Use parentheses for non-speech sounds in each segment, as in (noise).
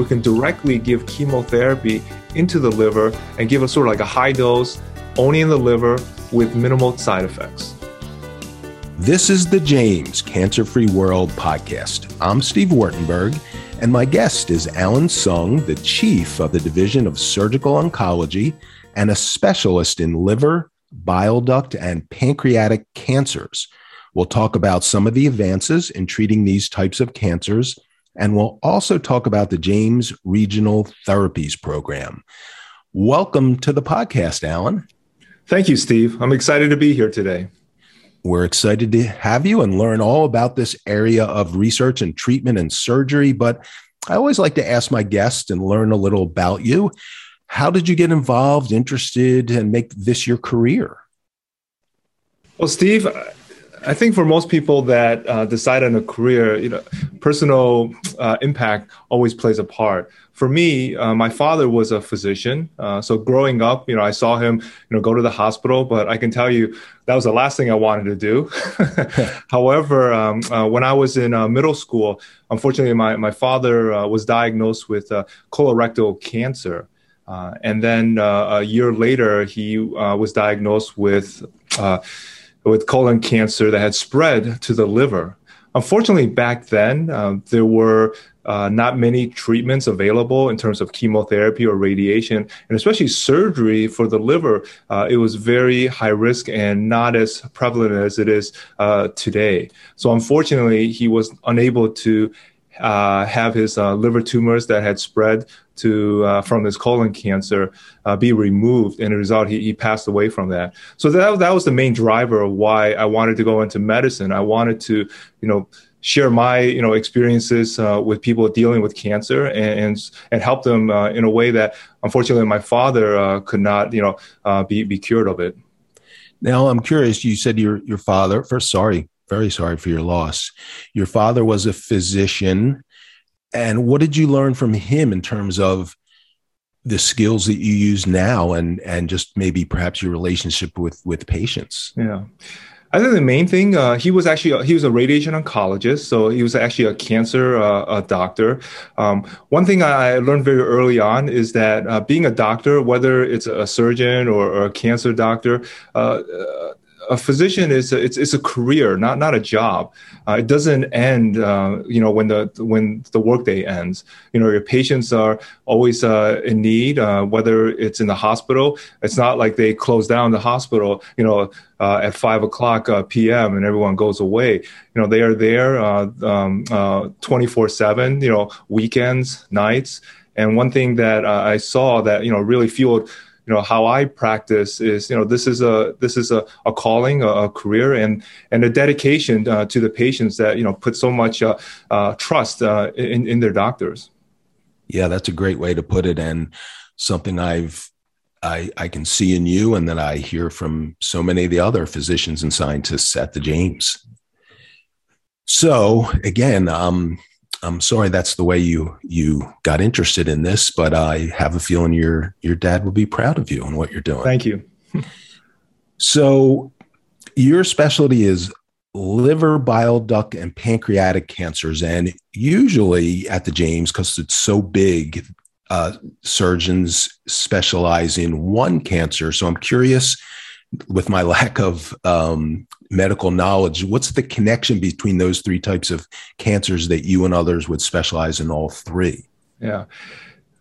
we can directly give chemotherapy into the liver and give a sort of like a high dose only in the liver with minimal side effects. This is the James Cancer Free World podcast. I'm Steve Wartenberg, and my guest is Allan Tsung, the chief of the Division of Surgical Oncology and a specialist in liver, bile duct, and pancreatic cancers. We'll talk about some of the advances in treating these types of cancers, and we'll also talk about the James Regional Therapies Program. Welcome to the podcast, Allan. Thank you, Steve. I'm excited to be here today. We're excited to have you and learn all about this area of research and treatment and surgery. But I always like to ask my guests and learn a little about you. How did you get involved, interested, and make this your career? Well, Steve, I think for most people that uh, decide on a career, you know, personal uh, impact always plays a part. For me, uh, my father was a physician, uh, so growing up, you know, I saw him, you know, go to the hospital. But I can tell you that was the last thing I wanted to do. (laughs) However, um, uh, when I was in uh, middle school, unfortunately, my my father was diagnosed with colorectal cancer. and then a year later, he was diagnosed with with colon cancer that had spread to the liver. Unfortunately, back then, uh, there were uh, not many treatments available in terms of chemotherapy or radiation, and especially surgery for the liver. Uh, it was very high risk and not as prevalent as it is uh, today. So, unfortunately, he was unable to uh, have his uh, liver tumors that had spread to uh, from his colon cancer uh, be removed. And as a result, he, he passed away from that. So that that was the main driver of why I wanted to go into medicine. I wanted to, you know, share my you know experiences uh, with people dealing with cancer and and, and help them uh, in a way that unfortunately my father uh, could not you know uh, be be cured of it. Now I'm curious. You said your your father. First, sorry, very sorry for your loss. Your father was a physician. And what did you learn from him in terms of the skills that you use now and and just maybe perhaps your relationship with with patients? Yeah. I think the main thing uh, he was actually he was a radiation oncologist, so he was actually a cancer uh, a doctor. Um, one thing I learned very early on is that uh, being a doctor, whether it's a surgeon or, or a cancer doctor, uh, a physician is a, it's it's a career, not not a job. Uh, it doesn't end, uh, you know, when the when the workday ends. You know, your patients are always uh, in need, uh, whether it's in the hospital. It's not like they close down the hospital, you know, uh, at five o'clock uh, p.m. and everyone goes away. You know, they are there um, twenty four seven. You know, weekends, nights. And one thing that I saw that you know really fueled you know how I practice is you know this is a this is a, a calling a, a career and and a dedication uh, to the patients that you know put so much uh, uh, trust uh, in in their doctors. Yeah, that's a great way to put it, and something I've I, I can see in you and that I hear from so many of the other physicians and scientists at the James. So again, um, I'm sorry that's the way you you got interested in this, but I have a feeling your your dad will be proud of you and what you're doing. Thank you. so your specialty is liver, bile duct, and pancreatic cancers, and usually at the James, because it's so big, uh, surgeons specialize in one cancer. So I'm curious with my (laughs) lack of um, medical knowledge, what's the connection between those three types of cancers that you and others would specialize in all three? Yeah.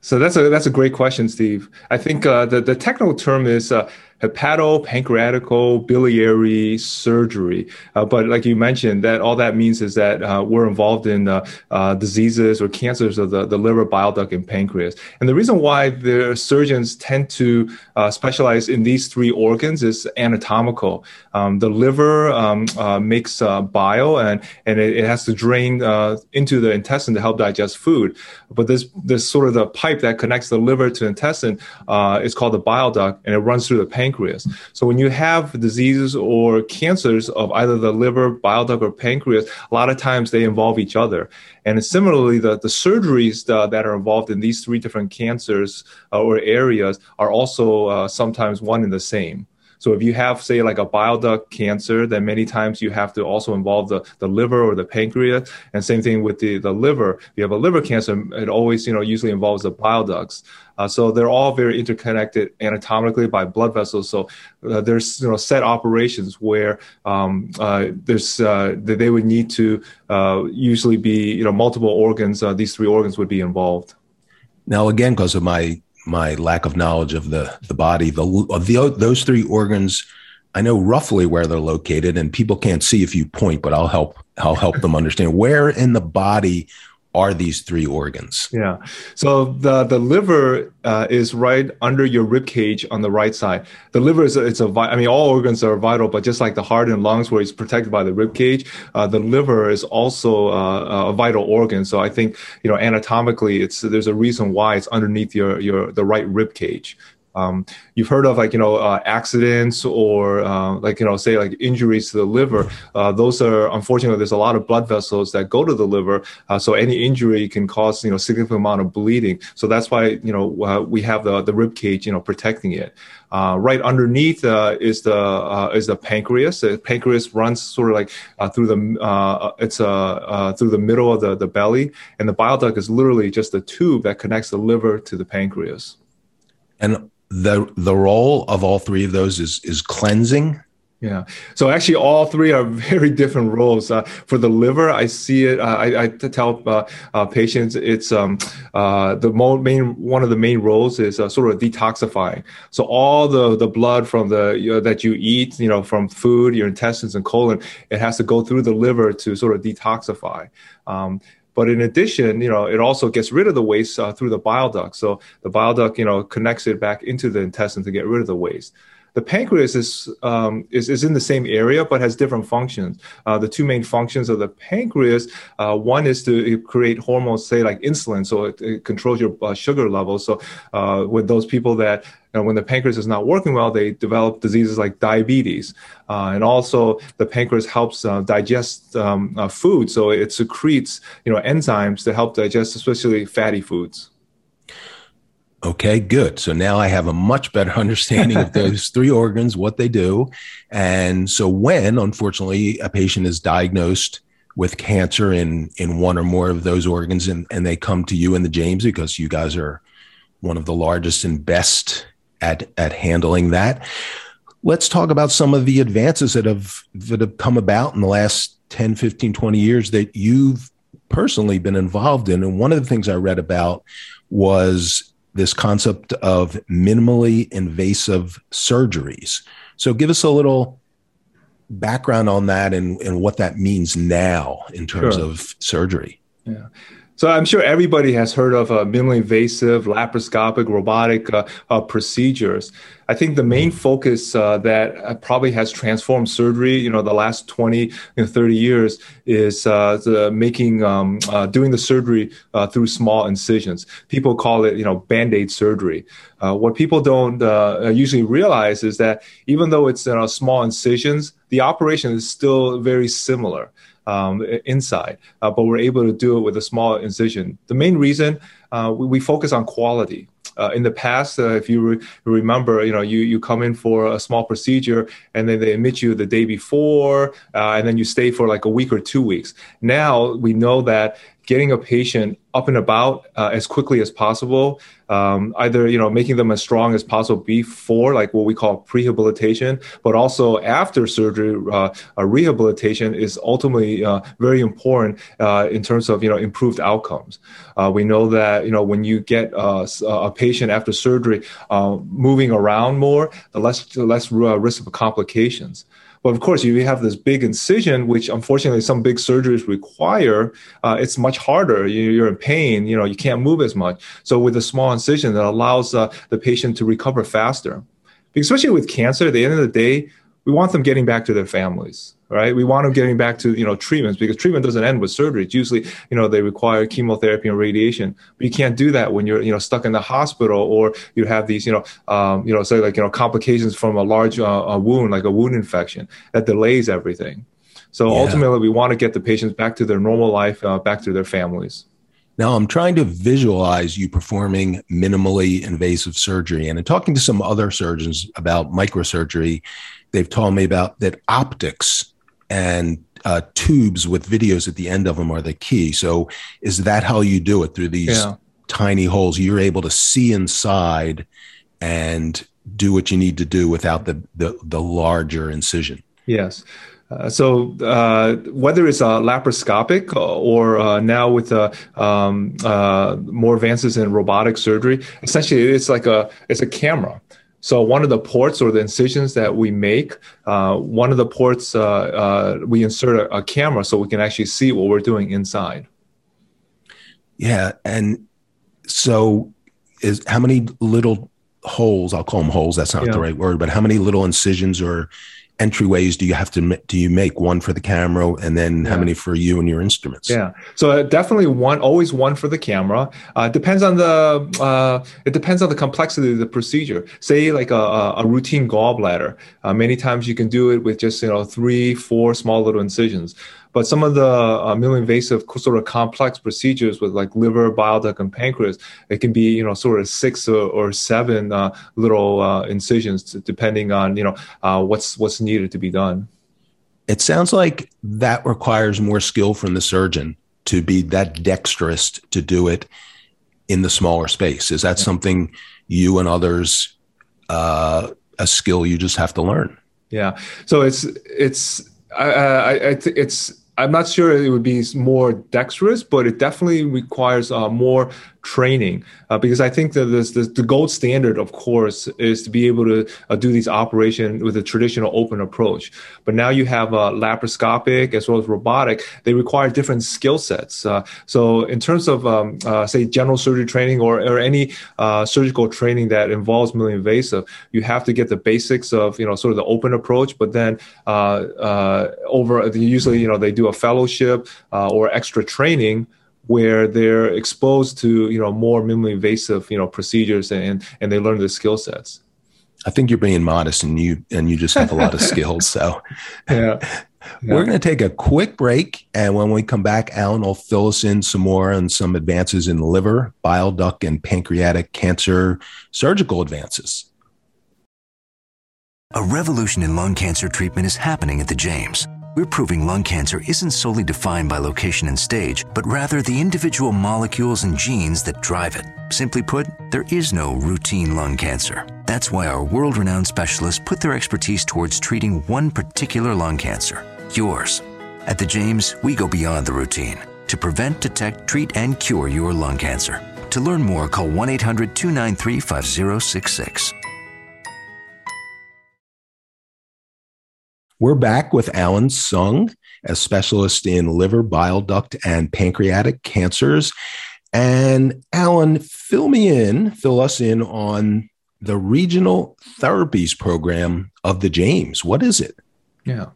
So that's a that's a great question, Steve. I think uh, the the technical term is uh, hepatopancreaticobiliary surgery. Uh, but like you mentioned, that all that means is that uh, we're involved in uh, uh diseases or cancers of the, the liver, bile duct, and pancreas. And the reason why the surgeons tend to uh, specialize in these three organs is anatomical. Um, the liver um, uh, makes bile and, and it, it, has to drain into the intestine to help digest food. But this, this sort of the pipe that connects the liver to the intestine is called the bile duct and it runs through the pancreas pancreas. So when you have diseases or cancers of either the liver, bile duct, or pancreas, a lot of times they involve each other. And similarly, the, the surgeries uh, that are involved in these three different cancers uh, or areas are also uh, sometimes one and the same. So if you have, say, like a bile duct cancer, then many times you have to also involve the, the liver or the pancreas. And same thing with the, the liver. If you have a liver cancer, it always, you know, usually involves the bile ducts. Uh, so they're all very interconnected anatomically by blood vessels. So uh, there's you know set operations where um, uh, there's uh, they would need to uh, usually be you know multiple organs. Uh, these three organs would be involved. Now again, because of my my lack of knowledge of the the body, the the those three organs. I know roughly where they're located, and people can't see if you point, but I'll help. I'll help them understand where in the body are these three organs? Yeah. So the the liver uh, is right under your rib cage on the right side. The liver is a, it's a I mean all organs are vital, but just like the heart and lungs, where it's protected by the rib cage, uh, the liver is also uh, a vital organ. So I think you know anatomically, it's there's a reason why it's underneath your your the right rib cage. Um, you've heard of like you know uh, accidents or uh, like you know say like injuries to the liver. Uh, those are unfortunately there's a lot of blood vessels that go to the liver, uh, so any injury can cause you know significant amount of bleeding. So that's why you know uh, we have the the rib cage you know protecting it. Uh, right underneath is the is the pancreas. The pancreas runs sort of like through the it's through the middle of the the belly, and the bile duct is literally just a tube that connects the liver to the pancreas. And the the role of all three of those is is cleansing yeah. So actually, all three are (laughs) very different roles. Uh, for the liver, I see it. Uh, I, I tell uh, uh, patients it's um, uh, the main one of the main roles is uh, sort of detoxifying. So all the the blood from the you know, that you eat, you know, from food, your intestines and colon, it has to go through the liver to sort of detoxify. Um, but in addition, you know, it also gets rid of the waste uh, through the bile duct. So the bile duct, you know, connects it back into the intestine to get rid of the waste. The pancreas is, um, is, is in the same area but has different functions. Uh, the two main functions of the pancreas, uh, one is to create hormones, say like insulin, so it, it controls your uh, sugar levels. So uh, with those people that and when the pancreas is not working well, they develop diseases like diabetes. Uh, and also, the pancreas helps uh, digest um, uh, food, so it secretes, you know, enzymes to help digest, especially fatty foods. Okay, good. So now I have a much better (laughs) understanding of those (laughs) three organs, what they do. And so when, unfortunately, a patient is diagnosed with cancer in, in one or more of those organs and, and they come to you in the James because you guys are one of the largest and best at, at handling that. Let's talk about some of the advances that have, that have come about in the last 10, 15, 20 years that you've personally been involved in. And one of the things I read about was this concept of minimally invasive surgeries. So, give us a little background on that and, and what that means now in terms sure. of surgery. Yeah. So I'm sure everybody has heard of uh, minimally invasive, laparoscopic, robotic uh, uh, procedures. I think the main focus uh, that uh, probably has transformed surgery, you know, the last 20, you know, 30 years is uh, the making, um, doing the surgery through small incisions. People call it, you know, band-aid surgery. what people don't usually realize is that even though it's you know, small incisions, the operation is still very similar um, inside, uh, but we're able to do it with a small incision. The main reason uh, we, we, focus on quality. Uh, in the past, uh, if you re- remember, you know, you, you come in for a small procedure and then they admit you the day before, uh, and then you stay for like a week or two weeks. Now we know that getting a patient up and about uh, as quickly as possible um, either you know making them as strong as possible before like what we call prehabilitation but also after surgery uh, rehabilitation is ultimately uh, very important uh, in terms of you know improved outcomes. Uh, we know that you know when you get uh, a patient after surgery moving around more the less the less risk of complications but of course, if you have this big incision, which unfortunately some big surgeries require, uh, it's much harder. You're in pain. You know, you can't move as much. So with a small incision, that allows uh, the patient to recover faster. Because especially with cancer, at the end of the day, we want them getting back to their families right? We want them getting back to you know treatments because treatment doesn't end with surgery. It's usually you know they require chemotherapy and radiation. But you can't do that when you're you know stuck in the hospital or you have these you know um, you know say like you know complications from a large uh, a wound like a wound infection that delays everything. So yeah. ultimately we want to get the patients back to their normal life uh, back to their families. Now, I'm trying to visualize you performing minimally invasive surgery. And in talking to some other surgeons about microsurgery, they've told me about that optics and uh, tubes with videos at the end of them are the key. So, is that how you do it through these yeah. tiny holes? You're able to see inside and do what you need to do without the, the, the larger incision. Yes. Uh, so uh, whether it's uh, laparoscopic or uh, now with uh, um, uh, more advances in robotic surgery, essentially it's like a it's a camera. So one of the ports or the incisions that we make, uh, one of the ports uh, uh, we insert a, a camera so we can actually see what we're doing inside. Yeah, and so is how many little holes? I'll call them holes. That's not yeah. the right word, but how many little incisions or entryways do you have to do you make? One for the camera and then yeah. how many for you and your instruments? Yeah. So uh, definitely one always one for the camera. Uh, depends on the uh, it depends on the complexity of the procedure. Say like a, a routine gallbladder. Uh, many times you can do it with just you know three four small little incisions but some of the uh, minimally invasive sort of complex procedures with like liver, bile duct, and pancreas, it can be you know sort of six or, or seven uh, little uh, incisions, depending on you know uh, what's what's needed to be done. It sounds like that requires more skill from the surgeon to be that dexterous to do it in the smaller space. Is that yeah. something you and others uh, a skill you just have to learn? Yeah. So it's it's I, I, I it's I'm not sure it would be more dexterous, but it definitely requires uh, more training uh, because I think that this, this, the gold standard, of course, is to be able to uh, do these operations with a traditional open approach. But now you have uh, laparoscopic as well as robotic; they require different skill sets. Uh, so, in terms of um, uh, say general surgery training or, or any uh, surgical training that involves minimally invasive, you have to get the basics of you know sort of the open approach. But then over usually you know they do a fellowship or extra training where they're exposed to you know more minimally invasive you know procedures and and they learn the skill sets. I think you're being modest and you and you just have a lot of skills. So yeah. (laughs) (laughs) Yeah. We're going to take a quick break. And when we come back, Allan will fill us in some more on some advances in liver, bile duct, and pancreatic cancer surgical advances. A revolution in lung cancer treatment is happening at the James. We're proving lung cancer isn't solely defined by location and stage, but rather the individual molecules and genes that drive it. Simply put, there is no routine lung cancer. That's why our world renowned specialists put their expertise towards treating one particular lung cancer yours. At the James, we go beyond the routine to prevent, detect, treat, and cure your lung cancer. To learn more, call 1 800 293 5066. We're back with Allan Tsung, a specialist in liver, bile duct, and pancreatic cancers. And Allan, fill me in, fill us in on the regional therapies program of the James. What is it? Yeah.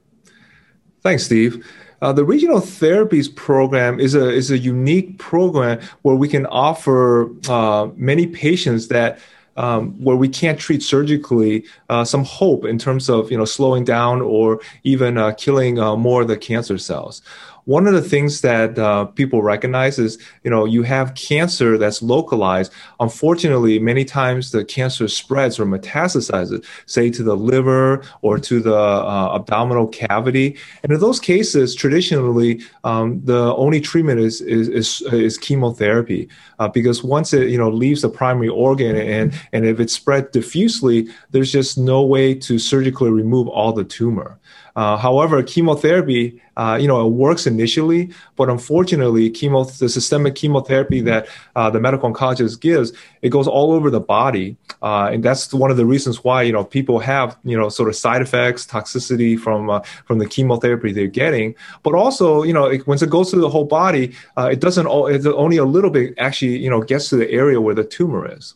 Thanks, Steve. Uh, the regional therapies program is a is a unique program where we can offer uh, many patients that um, where we can't treat surgically, uh, some hope in terms of you know slowing down or even uh, killing uh, more of the cancer cells one of the things that uh, people recognize is you know you have cancer that's localized. Unfortunately many times the cancer spreads or metastasizes say to the liver or to the uh, abdominal cavity. And in those cases traditionally um, the only treatment is is, is, is chemotherapy uh, because once it you know leaves the primary organ and and if it's spread diffusely there's just no way to surgically remove all the tumor. Uh, however, chemotherapy, uh, you know, it works initially, but unfortunately, chemo, the systemic chemotherapy that uh, the medical oncologist gives, it goes all over the body, uh, and that's one of the reasons why you know people have you know sort of side effects, toxicity from uh, from the chemotherapy they're getting. But also, you know, it, once it goes through the whole body, uh, it doesn't. It's only a little bit actually, you know, gets to the area where the tumor is.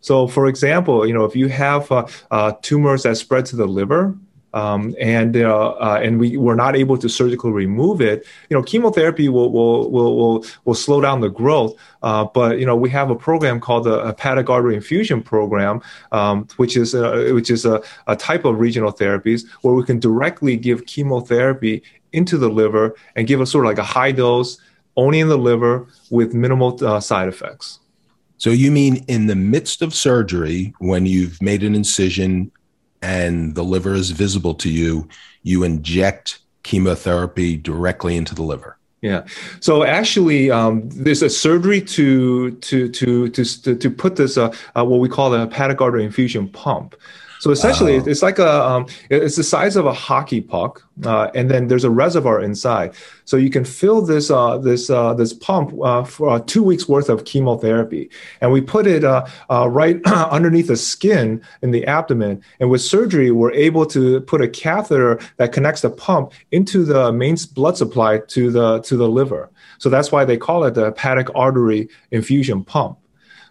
So, for example, you know, if you have tumors that spread to the liver, um, and uh, uh, and we were not able to surgically remove it. You know, chemotherapy will will will will, will slow down the growth, uh, but you know we have a program called the hepatic artery infusion program, um, which is a, which is a, a type of regional therapies where we can directly give chemotherapy into the liver and give a sort of like a high dose only in the liver with minimal uh, side effects. So you mean in the midst of surgery, when you've made an incision and the liver is visible to you, you inject chemotherapy directly into the liver. Yeah. So actually, um, there's a surgery to to to to to put this uh, uh, what we call a hepatic artery infusion pump. So essentially, oh. it's like a um, it's the size of a hockey puck, uh, and then there's a reservoir inside. So you can fill this uh, this uh, this pump uh, for uh, two weeks worth of chemotherapy, and we put it uh, right (clears throat) underneath the skin in the abdomen. And with surgery, we're able to put a catheter that connects the pump into the main blood supply to the to the liver. So that's why they call it the hepatic artery infusion pump.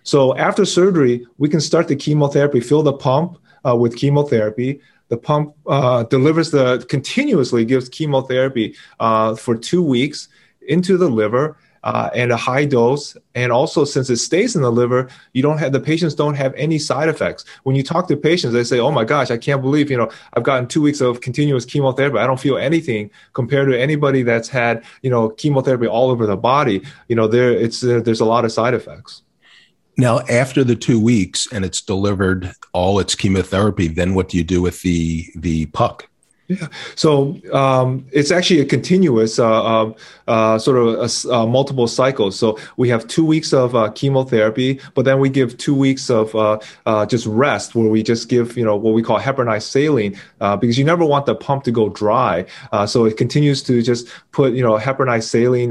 So after surgery, we can start the chemotherapy, fill the pump, uh, with chemotherapy. The pump uh, delivers the continuously gives chemotherapy uh, for two weeks into the liver. Uh, and a high dose. And also, since it stays in the liver, you don't have the patients don't have any side effects. When you talk to patients, they say, "Oh my gosh, I can't believe you know I've gotten two weeks of continuous chemotherapy. I don't feel anything compared to anybody that's had you know chemotherapy all over the body. You know, there it's uh, there's a lot of side effects." Now, after the two weeks and it's delivered all its chemotherapy, then what do you do with the the puck? Yeah, so um, it's actually a continuous uh, um, uh, sort of a, uh, multiple cycles. So we have two weeks of uh, chemotherapy, but then we give two weeks of uh, just rest, where we just give you know what we call heparinized saline, because you never want the pump to go dry. so it continues to just put you know heparinized saline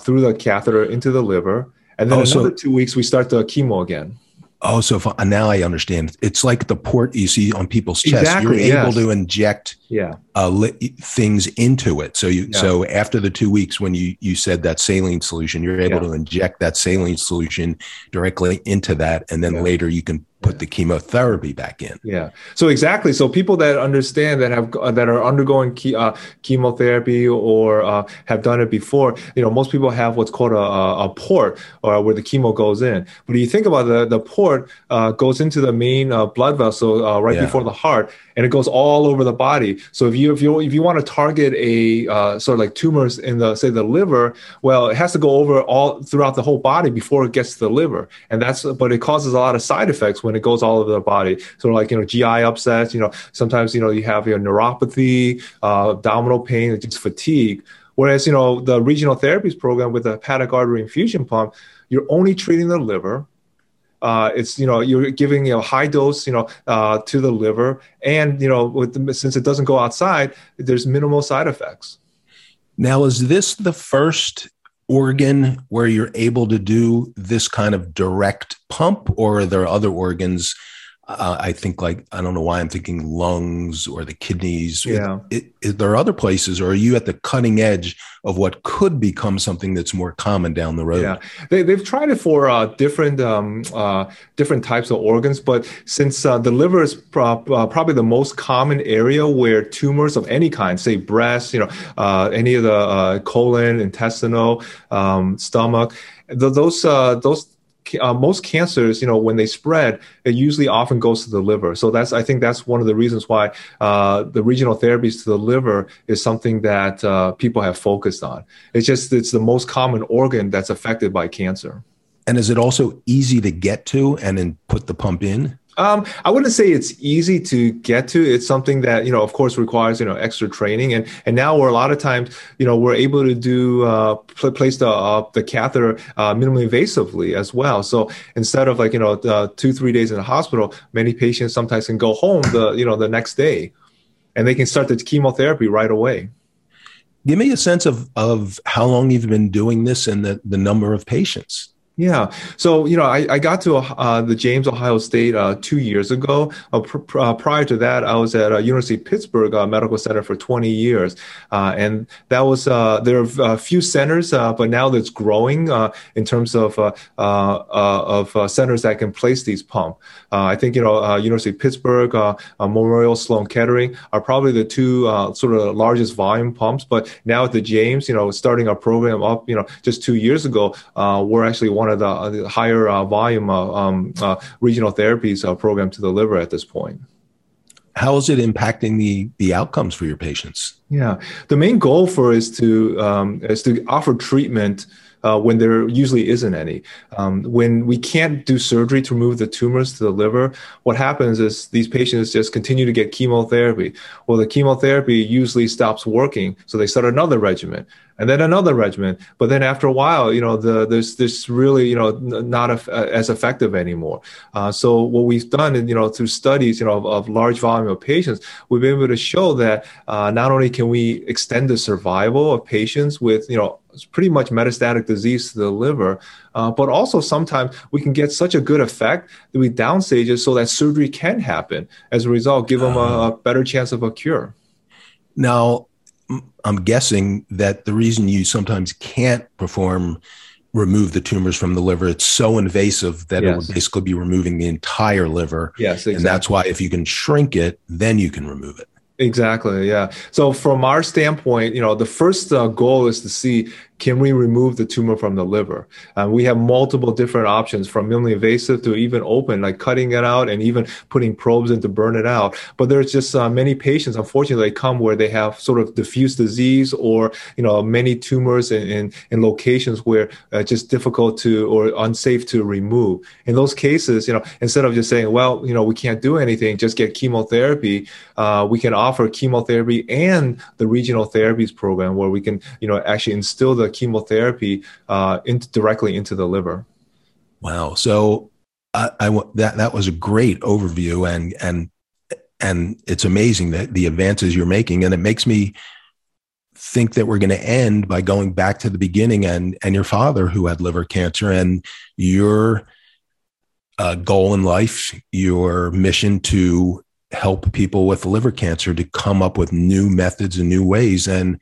through the catheter into the liver. And then oh, another so, two weeks, we start the chemo again. Oh, so now I understand. It's like the port you see on people's chest. Exactly, You're able yes. to inject yeah. Uh, li- things into it. So you yeah. so after the two weeks when you you said that saline solution, you're able yeah. to inject that saline solution directly into that, and then yeah. later you can put the chemotherapy back in. Yeah. So exactly. So people that understand that have uh, that are undergoing ke- uh, chemotherapy or uh, have done it before, you know, most people have what's called a, a port or uh, where the chemo goes in. But if you think about the the port uh, goes into the main uh, blood vessel right yeah. before the heart, and it goes all over the body. So if you if you if you want to target a sort of like tumors in the say the liver, well, it has to go over all throughout the whole body before it gets to the liver, and that's but it causes a lot of side effects when when it goes all over the body. So like, you know, GI upsets, you know, sometimes, you know, you have your neuropathy, uh, abdominal pain, just fatigue. Whereas, you know, the regional therapies program with the hepatic artery infusion pump, you're only treating the liver. Uh, it's you know you're giving you know high dose you know uh, to the liver, and you know the, since it doesn't go outside, there's minimal side effects. Now, is this the first organ where you're able to do this kind of direct pump, or are there other organs? Uh, I think like I don't know why I'm thinking lungs or the kidneys. Yeah, it, there other places, or are you at the cutting edge of what could become something that's more common down the road? Yeah, they, have tried it for uh, different um, uh, different types of organs, but since uh, the liver is pro- uh, probably the most common area where tumors of any kind, say breast, you know, uh, any of the colon, intestinal, um, stomach, th- those those uh, most cancers, you know, when they spread, it usually often goes to the liver. So that's, I think that's one of the reasons why uh, the regional therapies to the liver is something that uh, people have focused on. It's just, it's the most common organ that's affected by cancer. And is it also easy to get to and then put the pump in? Um, I wouldn't say it's easy to get to. It's something that you know, of course, requires you know extra training, and and now we're a lot of times you know we're able to do uh, place the uh, the catheter uh, minimally invasively as well. So instead of like you know two three days in the hospital, many patients sometimes can go home the you know the next day, and they can start the chemotherapy right away. Give me a sense of of how long you've been doing this and the the number of patients. Yeah. So, you know, I, I got to uh, the James Ohio State uh, two years ago. Uh, pr- uh, prior to that, I was at uh, University of Pittsburgh uh, Medical Center for 20 years. Uh, and that was, uh, there are a uh, few centers, but now that's growing in terms of, of centers that can place these pumps. I think, you know, University of Pittsburgh, Memorial Sloan Kettering are probably the two sort of largest volume pumps. But now at the James, you know, starting our program up, you know, just two years ago, we're actually one of the, uh, higher uh, volume uh, um, regional therapies program to the liver at this point. how is it impacting the the outcomes for your patients? Yeah, the main goal for is to um, is to offer treatment uh, when there usually isn't any. Um, when we can't do surgery to remove the tumors to the liver, what happens is these patients just continue to get chemotherapy. Well, the chemotherapy usually stops working, so they start another regimen and then another regimen. But then after a while, you know, the, there's this really, you know, not a, as effective anymore. Uh, so what we've done, you know, through studies, you know, of, of, large volume of patients, we've been able to show that uh, not only can we extend the survival of patients with, you know, pretty much metastatic disease to the liver, uh, but also sometimes we can get such a good effect that we downstage it so that surgery can happen. As a result, give them a, a uh-huh. better chance of a cure. Now, I'm guessing that the reason you sometimes can't perform remove the tumors from the liver, it's so invasive that yes. it would basically be removing the entire liver. Yes, exactly. And that's why if you can shrink it, then you can remove it. Exactly. Yeah. So from our standpoint, you know, the first uh, goal is to see can we remove the tumor from the liver? Uh, we have multiple different options from minimally invasive to even open, like cutting it out and even putting probes in to burn it out. But there's just uh, many patients, unfortunately, come where they have sort of diffuse disease or, you know, many tumors in, in, in locations where uh, just difficult to or unsafe to remove. In those cases, you know, instead of just saying, well, you know, we can't do anything, just get chemotherapy, uh, we can offer chemotherapy and the regional therapies program where we can, you know, actually instill the chemotherapy uh, into, directly into the liver. Wow. So I, I that that was a great overview, and and and it's amazing that the advances you're making, and it makes me think that we're going to end by going back to the beginning and and your father who had liver cancer and your uh, goal in life, your mission to help people with liver cancer to come up with new methods and new ways, and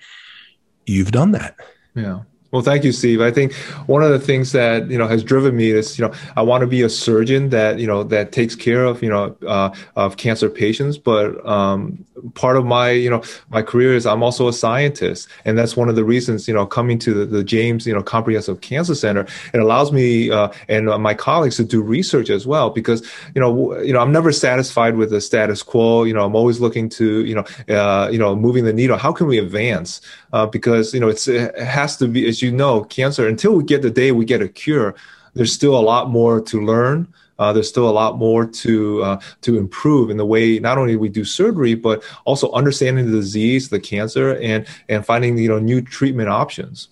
you've done that. Yeah. Well, thank you, Steve. I think one of the things that you know has driven me is you know I want to be a surgeon that you know that takes care of you know uh, of cancer patients. But um, part of my you know my career is I'm also a scientist, and that's one of the reasons you know coming to the, the James you know Comprehensive Cancer Center it allows me uh, and my colleagues to do research as well because you know you know I'm never satisfied with the status quo. You know I'm always looking to you know uh, you know moving the needle. How can we advance? Uh, because you know it's it has to be as you know cancer until we get the day we get a cure. There's still a lot more to learn uh, there's still a lot more to uh, to improve in the way not only we do surgery, but also understanding the disease, the cancer, and and finding you know new treatment options.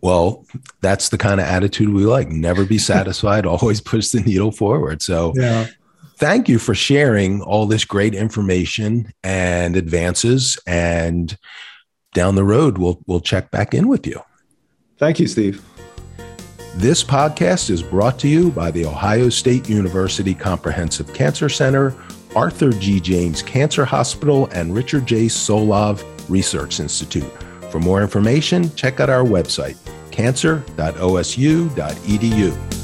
Well, that's the kind of attitude we like. Never be (laughs) satisfied. always push the needle forward. So, yeah. Thank you for sharing all this great information and advances. And down the road, we'll we'll check back in with you. Thank you, Steve. This podcast is brought to you by the Ohio State University Comprehensive Cancer Center, Arthur G. James Cancer Hospital, and Richard J. Solove Research Institute. For more information, check out our website, cancer.osu.edu.